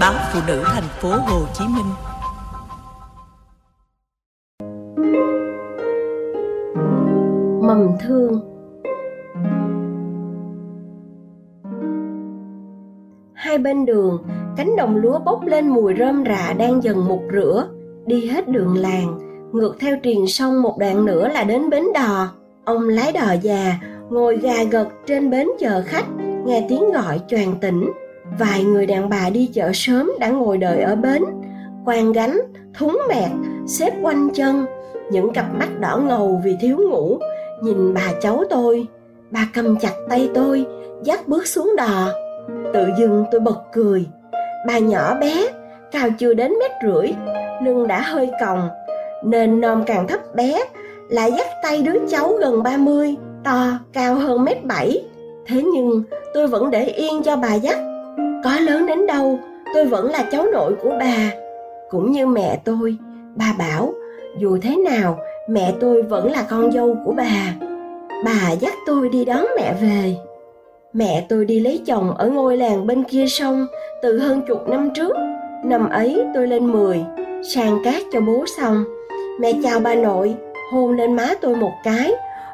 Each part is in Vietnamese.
báo phụ nữ thành phố Hồ Chí Minh. Mầm thương Hai bên đường, cánh đồng lúa bốc lên mùi rơm rạ đang dần mục rửa. Đi hết đường làng, ngược theo triền sông một đoạn nữa là đến bến đò. Ông lái đò già, ngồi gà gật trên bến chờ khách, nghe tiếng gọi choàng tỉnh. Vài người đàn bà đi chợ sớm đã ngồi đợi ở bến, quan gánh, thúng mẹt, xếp quanh chân, những cặp mắt đỏ ngầu vì thiếu ngủ, nhìn bà cháu tôi. Bà cầm chặt tay tôi, dắt bước xuống đò. Tự dưng tôi bật cười. Bà nhỏ bé, cao chưa đến mét rưỡi, lưng đã hơi còng, nên nom càng thấp bé, lại dắt tay đứa cháu gần 30, to, cao hơn mét bảy. Thế nhưng tôi vẫn để yên cho bà dắt. Có lớn đến đâu, tôi vẫn là cháu nội của bà. Cũng như mẹ tôi, bà bảo, dù thế nào, mẹ tôi vẫn là con dâu của bà. Bà dắt tôi đi đón mẹ về. Mẹ tôi đi lấy chồng ở ngôi làng bên kia sông từ hơn chục năm trước. Năm ấy tôi lên 10, sang cát cho bố xong. Mẹ chào bà nội, hôn lên má tôi một cái,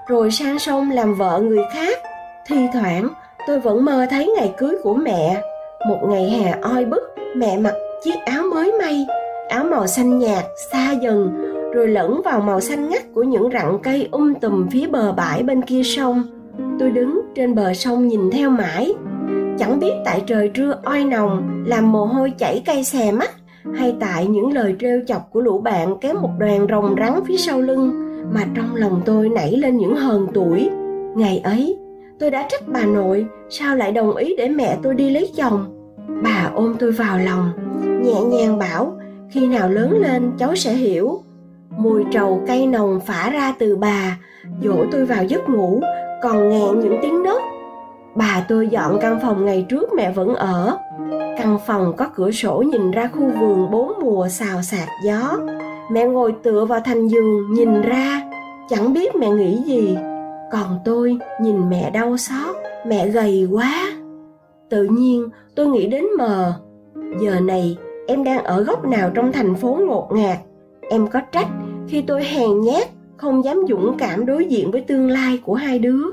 rồi sang sông làm vợ người khác. Thi thoảng tôi vẫn mơ thấy ngày cưới của mẹ. Một ngày hè oi bức, mẹ mặc chiếc áo mới may, áo màu xanh nhạt, xa dần, rồi lẫn vào màu xanh ngắt của những rặng cây um tùm phía bờ bãi bên kia sông. Tôi đứng trên bờ sông nhìn theo mãi. Chẳng biết tại trời trưa oi nồng làm mồ hôi chảy cay xè mắt hay tại những lời trêu chọc của lũ bạn kéo một đoàn rồng rắn phía sau lưng mà trong lòng tôi nảy lên những hờn tuổi. Ngày ấy tôi đã trách bà nội, sao lại đồng ý để mẹ tôi đi lấy chồng? Bà ôm tôi vào lòng, nhẹ nhàng bảo, khi nào lớn lên, cháu sẽ hiểu. Mùi trầu cây nồng phả ra từ bà, dỗ tôi vào giấc ngủ, còn nghe những tiếng nấc bà tôi dọn căn phòng ngày trước mẹ vẫn ở. Căn phòng có cửa sổ nhìn ra khu vườn bốn mùa xào xạc gió. Mẹ ngồi tựa vào thành giường, nhìn ra, chẳng biết mẹ nghĩ gì còn tôi nhìn mẹ đau xót, mẹ gầy quá. Tự nhiên tôi nghĩ đến mờ. Giờ này em đang ở góc nào trong thành phố ngột ngạt? Em có trách khi tôi hèn nhát, không dám dũng cảm đối diện với tương lai của hai đứa?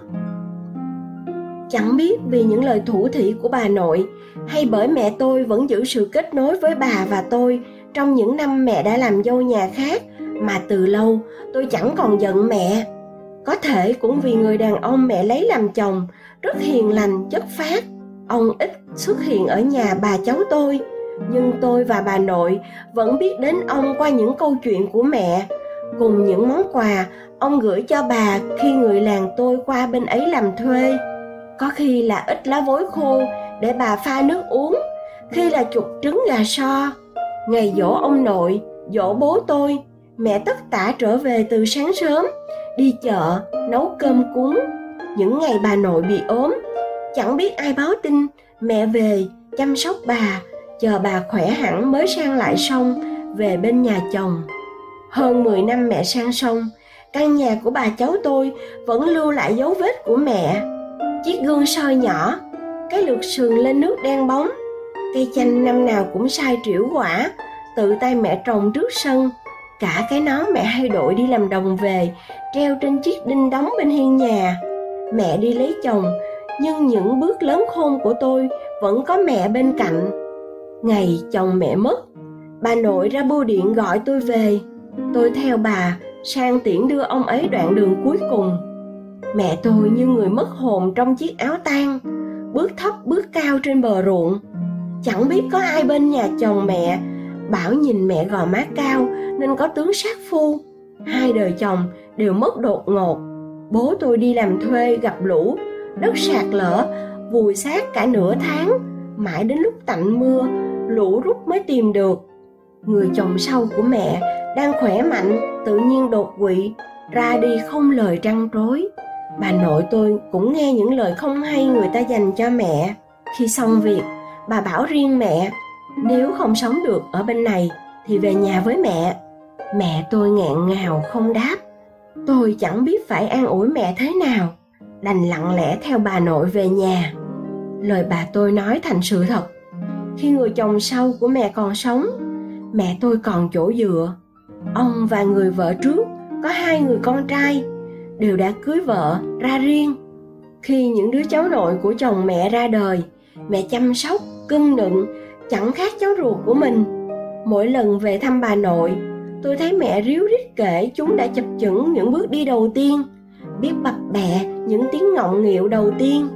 Chẳng biết vì những lời thủ thị của bà nội, hay bởi mẹ tôi vẫn giữ sự kết nối với bà và tôi trong những năm mẹ đã làm dâu nhà khác, mà từ lâu tôi chẳng còn giận mẹ có thể cũng vì người đàn ông mẹ lấy làm chồng, rất hiền lành, chất phát ông ít xuất hiện ở nhà bà cháu tôi, nhưng tôi và bà nội vẫn biết đến ông qua những câu chuyện của mẹ. Cùng những món quà, ông gửi cho bà khi người làng tôi qua bên ấy làm thuê. Có khi là ít lá vối khô để bà pha nước uống, khi là chục trứng gà so. Ngày dỗ ông nội, dỗ bố tôi, mẹ tất tả trở về từ sáng sớm đi chợ nấu cơm cúng những ngày bà nội bị ốm chẳng biết ai báo tin mẹ về chăm sóc bà chờ bà khỏe hẳn mới sang lại sông về bên nhà chồng hơn 10 năm mẹ sang sông, căn nhà của bà cháu tôi vẫn lưu lại dấu vết của mẹ. Chiếc gương soi nhỏ, cái lược sườn lên nước đen bóng, cây chanh năm nào cũng sai triểu quả, tự tay mẹ trồng trước sân. Cả cái nón mẹ hay đội đi làm đồng về, treo trên chiếc đinh đóng bên hiên nhà. Mẹ đi lấy chồng, nhưng những bước lớn khôn của tôi vẫn có mẹ bên cạnh. Ngày chồng mẹ mất, bà nội ra bưu điện gọi tôi về tôi theo bà sang tiễn đưa ông ấy đoạn đường cuối cùng mẹ tôi như người mất hồn trong chiếc áo tang bước thấp bước cao trên bờ ruộng chẳng biết có ai bên nhà chồng mẹ bảo nhìn mẹ gò má cao nên có tướng sát phu hai đời chồng đều mất đột ngột. Bố tôi đi làm thuê gặp lũ, đất sạt lở, vùi xác cả nửa tháng, mãi đến lúc tạnh mưa, lũ rút mới tìm được. Người chồng sau của mẹ đang khỏe mạnh, tự nhiên đột quỵ, ra đi không lời trăn trối. Bà nội tôi cũng nghe những lời không hay người ta dành cho mẹ. Khi xong việc, bà bảo riêng mẹ, nếu không sống được ở bên này thì về nhà với mẹ. Mẹ tôi nghẹn ngào không đáp tôi chẳng biết phải an ủi mẹ thế nào, đành lặng lẽ theo bà nội về nhà. Lời bà tôi nói thành sự thật, khi người chồng sau của mẹ còn sống, mẹ tôi còn chỗ dựa. Ông và người vợ trước, có hai người con trai, đều đã cưới vợ ra riêng. Khi những đứa cháu nội của chồng mẹ ra đời, mẹ chăm sóc, cưng nựng, chẳng khác cháu ruột của mình. Mỗi lần về thăm bà nội tôi thấy mẹ ríu rít kể, chúng đã chập chững những bước đi đầu tiên, biết bập bẹ những tiếng ngọng nghịu đầu tiên.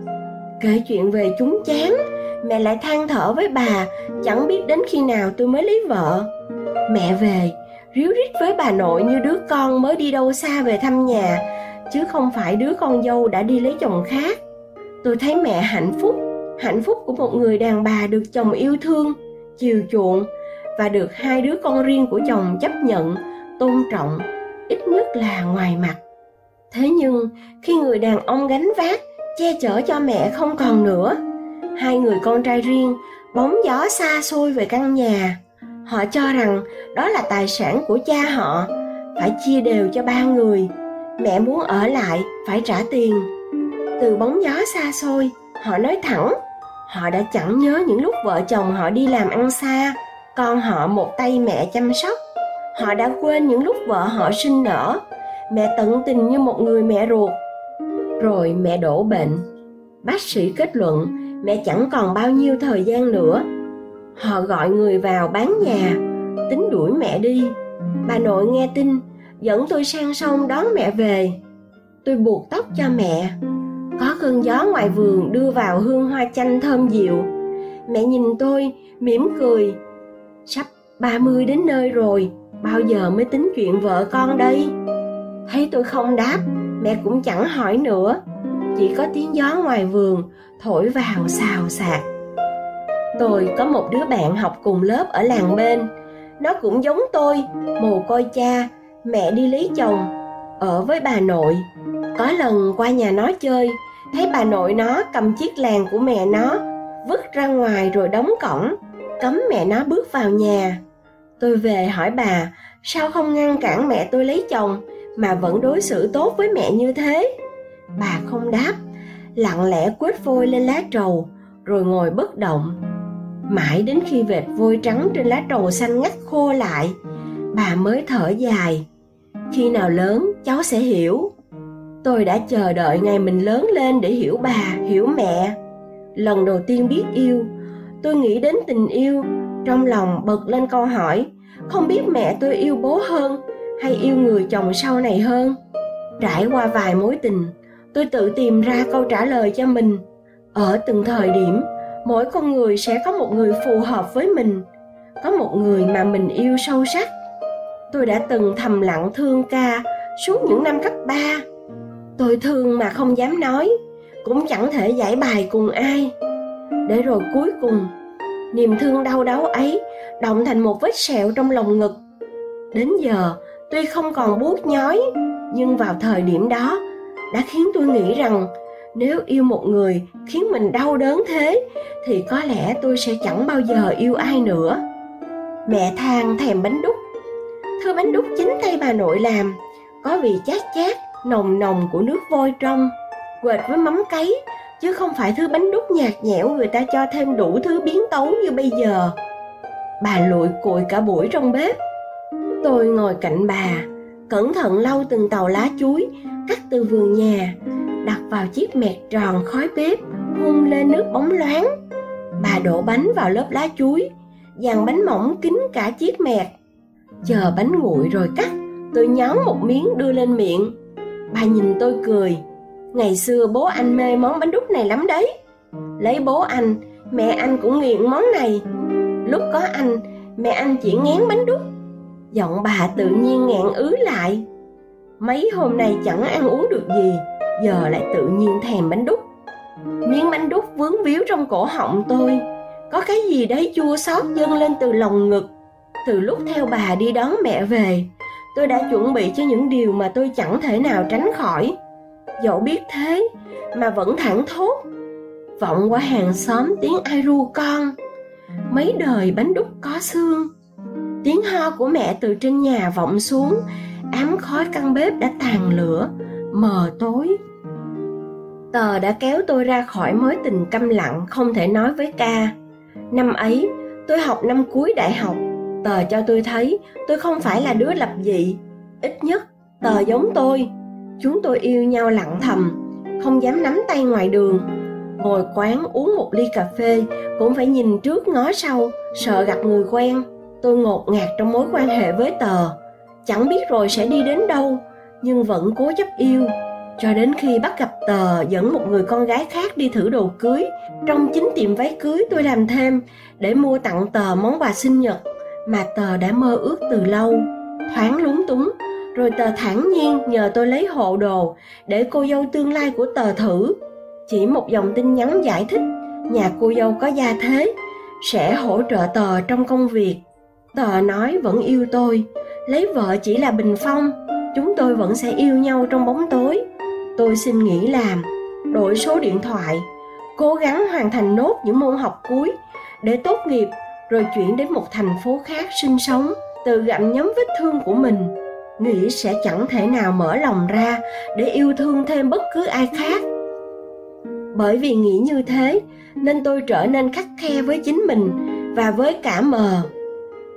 Kể chuyện về chúng chán, mẹ lại than thở với bà, chẳng biết đến khi nào tôi mới lấy vợ. Mẹ về, ríu rít với bà nội như đứa con mới đi đâu xa về thăm nhà, chứ không phải đứa con dâu đã đi lấy chồng khác. Tôi thấy mẹ hạnh phúc hạnh phúc của một người đàn bà được chồng yêu thương, chiều chuộng và được hai đứa con riêng của chồng chấp nhận, tôn trọng, ít nhất là ngoài mặt. Thế nhưng, khi người đàn ông gánh vác, che chở cho mẹ không còn nữa, hai người con trai riêng bóng gió xa xôi về căn nhà. Họ cho rằng đó là tài sản của cha họ, phải chia đều cho ba người. Mẹ muốn ở lại, phải trả tiền. Từ bóng gió xa xôi, họ nói thẳng, họ đã chẳng nhớ những lúc vợ chồng họ đi làm ăn xa con họ một tay mẹ chăm sóc. Họ đã quên những lúc vợ họ sinh nở. Mẹ tận tình như một người mẹ ruột. Rồi mẹ đổ bệnh. Bác sĩ kết luận mẹ chẳng còn bao nhiêu thời gian nữa. Họ gọi người vào bán nhà, tính đuổi mẹ đi. Bà nội nghe tin, dẫn tôi sang sông đón mẹ về. Tôi buộc tóc cho mẹ. Có cơn gió ngoài vườn đưa vào hương hoa chanh thơm dịu. Mẹ nhìn tôi, mỉm cười sắp ba mươi đến nơi rồi, bao giờ mới tính chuyện vợ con đây? Thấy tôi không đáp, mẹ cũng chẳng hỏi nữa. Chỉ có tiếng gió ngoài vườn, thổi vào xào xạc. Tôi có một đứa bạn học cùng lớp ở làng bên. Nó cũng giống tôi, mồ côi cha, mẹ đi lấy chồng, ở với bà nội. Có lần qua nhà nó chơi, thấy bà nội nó cầm chiếc làng của mẹ nó, vứt ra ngoài rồi đóng cổng cấm mẹ nó bước vào nhà. Tôi về hỏi bà, sao không ngăn cản mẹ tôi lấy chồng mà vẫn đối xử tốt với mẹ như thế? Bà không đáp, lặng lẽ quết vôi lên lá trầu, rồi ngồi bất động. Mãi đến khi vệt vôi trắng trên lá trầu xanh ngắt khô lại, bà mới thở dài. Khi nào lớn, cháu sẽ hiểu. Tôi đã chờ đợi ngày mình lớn lên để hiểu bà, hiểu mẹ. Lần đầu tiên biết yêu tôi nghĩ đến tình yêu. Trong lòng bật lên câu hỏi, không biết mẹ tôi yêu bố hơn hay yêu người chồng sau này hơn? Trải qua vài mối tình, tôi tự tìm ra câu trả lời cho mình. Ở từng thời điểm, mỗi con người sẽ có một người phù hợp với mình, có một người mà mình yêu sâu sắc. Tôi đã từng thầm lặng thương ca suốt những năm cấp 3 tôi thương mà không dám nói, cũng chẳng thể giải bài cùng ai để rồi cuối cùng, niềm thương đau đớn ấy động thành một vết sẹo trong lòng ngực. Đến giờ, tuy không còn buốt nhói, nhưng vào thời điểm đó đã khiến tôi nghĩ rằng nếu yêu một người khiến mình đau đớn thế, thì có lẽ tôi sẽ chẳng bao giờ yêu ai nữa. Mẹ than thèm bánh đúc. Thưa bánh đúc chính tay bà nội làm, có vị chát chát, nồng nồng của nước vôi trong, quệt với mắm cấy chứ không phải thứ bánh đúc nhạt nhẽo người ta cho thêm đủ thứ biến tấu như bây giờ. Bà lụi cụi cả buổi trong bếp. Tôi ngồi cạnh bà, cẩn thận lau từng tàu lá chuối, cắt từ vườn nhà, đặt vào chiếc mẹt tròn khói bếp hun lên nước bóng loáng. Bà đổ bánh vào lớp lá chuối, dàn bánh mỏng kín cả chiếc mẹt. Chờ bánh nguội rồi cắt, tôi nhón một miếng đưa lên miệng. Bà nhìn tôi cười ngày xưa bố anh mê món bánh đúc này lắm đấy. Lấy bố anh, mẹ anh cũng nghiện món này. Lúc có anh, mẹ anh chỉ ngán bánh đúc. Giọng bà tự nhiên ngạn ứ lại. Mấy hôm nay chẳng ăn uống được gì, giờ lại tự nhiên thèm bánh đúc. Miếng bánh đúc vướng víu trong cổ họng tôi. Có cái gì đấy chua xót dâng lên từ lòng ngực. Từ lúc theo bà đi đón mẹ về, tôi đã chuẩn bị cho những điều mà tôi chẳng thể nào tránh khỏi dẫu biết thế mà vẫn thẳng thốt. Vọng qua hàng xóm tiếng ai ru con. Mấy đời bánh đúc có xương. Tiếng ho của mẹ từ trên nhà vọng xuống. Ám khói căn bếp đã tàn lửa mờ tối. Tờ đã kéo tôi ra khỏi mối tình câm lặng không thể nói với ca. Năm ấy, tôi học năm cuối đại học, tờ cho tôi thấy tôi không phải là đứa lập dị. Ít nhất, tờ giống tôi. Chúng tôi yêu nhau lặng thầm, không dám nắm tay ngoài đường. Ngồi quán uống một ly cà phê cũng phải nhìn trước ngó sau, sợ gặp người quen. Tôi ngột ngạt trong mối quan hệ với tờ, chẳng biết rồi sẽ đi đến đâu, nhưng vẫn cố chấp yêu cho đến khi bắt gặp tờ dẫn một người con gái khác đi thử đồ cưới trong chính tiệm váy cưới tôi làm thêm để mua tặng tờ món quà sinh nhật mà tờ đã mơ ước từ lâu thoáng lúng túng rồi tờ thản nhiên nhờ tôi lấy hộ đồ để cô dâu tương lai của tờ thử. Chỉ một dòng tin nhắn giải thích, nhà cô dâu có gia thế, sẽ hỗ trợ tờ trong công việc. Tờ nói vẫn yêu tôi, lấy vợ chỉ là bình phong, chúng tôi vẫn sẽ yêu nhau trong bóng tối. Tôi xin nghỉ làm, đổi số điện thoại, cố gắng hoàn thành nốt những môn học cuối để tốt nghiệp, rồi chuyển đến một thành phố khác sinh sống, tự gặm nhấm vết thương của mình nghĩ sẽ chẳng thể nào mở lòng ra để yêu thương thêm bất cứ ai khác. Bởi vì nghĩ như thế, nên tôi trở nên khắc khe với chính mình và với cả mờ.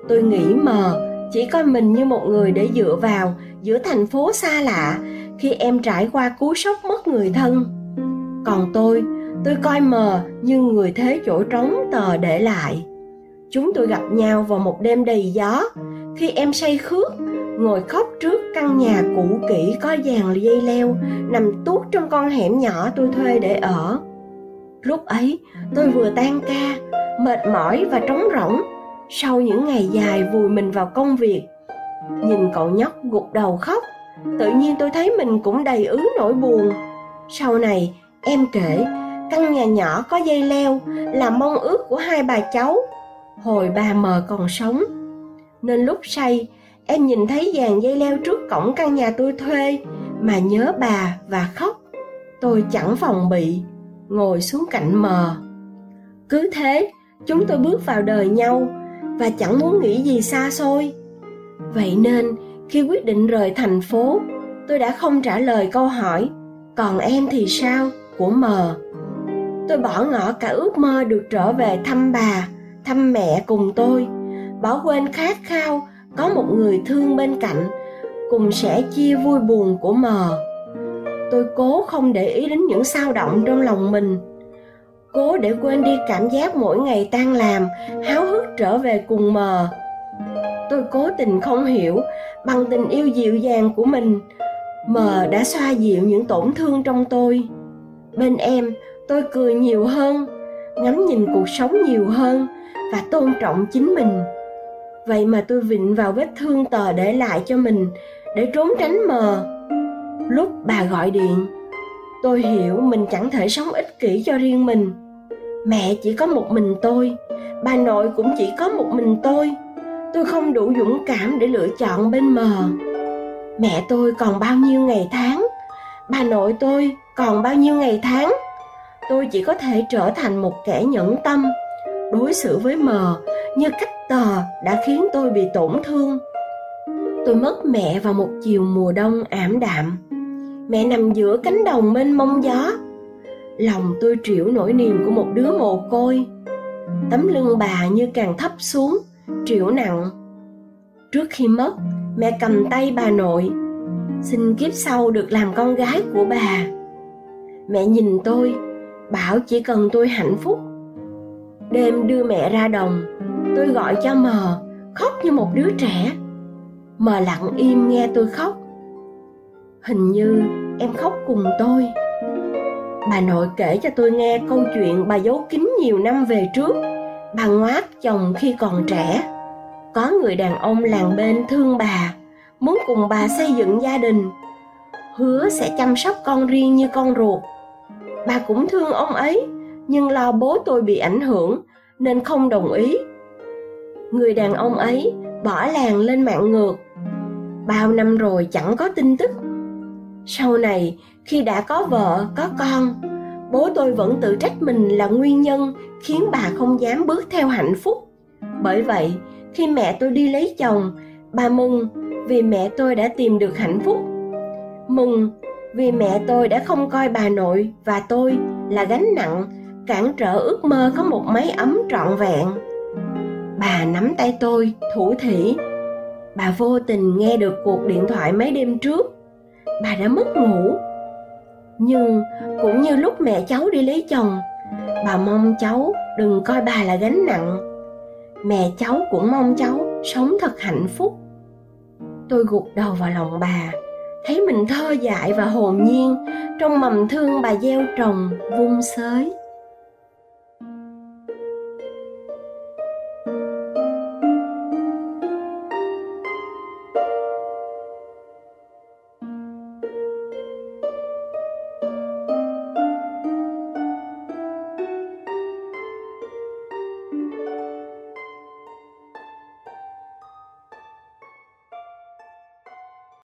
Tôi nghĩ mờ chỉ coi mình như một người để dựa vào giữa thành phố xa lạ khi em trải qua cú sốc mất người thân. Còn tôi tôi coi mờ như người thế chỗ trống tờ để lại. Chúng tôi gặp nhau vào một đêm đầy gió khi em say khước ngồi khóc trước căn nhà cũ kỹ có dàn dây leo, nằm tuốt trong con hẻm nhỏ tôi thuê để ở. Lúc ấy, tôi vừa tan ca, mệt mỏi và trống rỗng. Sau những ngày dài vùi mình vào công việc, nhìn cậu nhóc gục đầu khóc, tự nhiên tôi thấy mình cũng đầy ứ nỗi buồn. Sau này, em kể, căn nhà nhỏ có dây leo là mong ước của hai bà cháu, hồi bà mờ còn sống. Nên lúc say em nhìn thấy dàn dây leo trước cổng căn nhà tôi thuê, mà nhớ bà và khóc. Tôi chẳng phòng bị, ngồi xuống cạnh mờ. Cứ thế, chúng tôi bước vào đời nhau, và chẳng muốn nghĩ gì xa xôi. Vậy nên, khi quyết định rời thành phố, tôi đã không trả lời câu hỏi, còn em thì sao? của mờ. Tôi bỏ ngỏ cả ước mơ được trở về thăm bà, thăm mẹ cùng tôi, bỏ quên khát khao có một người thương bên cạnh cùng sẻ chia vui buồn của mờ. Tôi cố không để ý đến những sao động trong lòng mình. Cố để quên đi cảm giác mỗi ngày tan làm, háo hức trở về cùng mờ. Tôi cố tình không hiểu bằng tình yêu dịu dàng của mình, mờ đã xoa dịu những tổn thương trong tôi. Bên em, tôi cười nhiều hơn, ngắm nhìn cuộc sống nhiều hơn và tôn trọng chính mình vậy mà tôi vịn vào vết thương tờ để lại cho mình, để trốn tránh mờ. Lúc bà gọi điện, tôi hiểu mình chẳng thể sống ích kỷ cho riêng mình. Mẹ chỉ có một mình tôi, bà nội cũng chỉ có một mình tôi. Tôi không đủ dũng cảm để lựa chọn bên mờ. Mẹ tôi còn bao nhiêu ngày tháng? Bà nội tôi còn bao nhiêu ngày tháng? Tôi chỉ có thể trở thành một kẻ nhẫn tâm, đối xử với mờ như cách tờ đã khiến tôi bị tổn thương. Tôi mất mẹ vào một chiều mùa đông ảm đạm. Mẹ nằm giữa cánh đồng mênh mông gió. Lòng tôi trĩu nỗi niềm của một đứa mồ côi. Tấm lưng bà như càng thấp xuống trĩu nặng. Trước khi mất, mẹ cầm tay bà nội. Xin kiếp sau được làm con gái của bà. Mẹ nhìn tôi, bảo chỉ cần tôi hạnh phúc. Đêm đưa mẹ ra đồng tôi gọi cho mờ, khóc như một đứa trẻ. Mờ lặng im nghe tôi khóc. Hình như em khóc cùng tôi. Bà nội kể cho tôi nghe câu chuyện bà giấu kín nhiều năm về trước. Bà ngoát chồng khi còn trẻ. Có người đàn ông làng bên thương bà, muốn cùng bà xây dựng gia đình. Hứa sẽ chăm sóc con riêng như con ruột. Bà cũng thương ông ấy, nhưng lo bố tôi bị ảnh hưởng, nên không đồng ý người đàn ông ấy bỏ làng lên mạng ngược. Bao năm rồi chẳng có tin tức. Sau này, khi đã có vợ, có con, bố tôi vẫn tự trách mình là nguyên nhân khiến bà không dám bước theo hạnh phúc. Bởi vậy, khi mẹ tôi đi lấy chồng, bà mừng vì mẹ tôi đã tìm được hạnh phúc. Mừng vì mẹ tôi đã không coi bà nội và tôi là gánh nặng, cản trở ước mơ có một mái ấm trọn vẹn bà nắm tay tôi, thủ thỉ. Bà vô tình nghe được cuộc điện thoại mấy đêm trước. Bà đã mất ngủ. Nhưng cũng như lúc mẹ cháu đi lấy chồng, bà mong cháu đừng coi bà là gánh nặng. Mẹ cháu cũng mong cháu sống thật hạnh phúc. Tôi gục đầu vào lòng bà, thấy mình thơ dại và hồn nhiên trong mầm thương bà gieo trồng vung xới.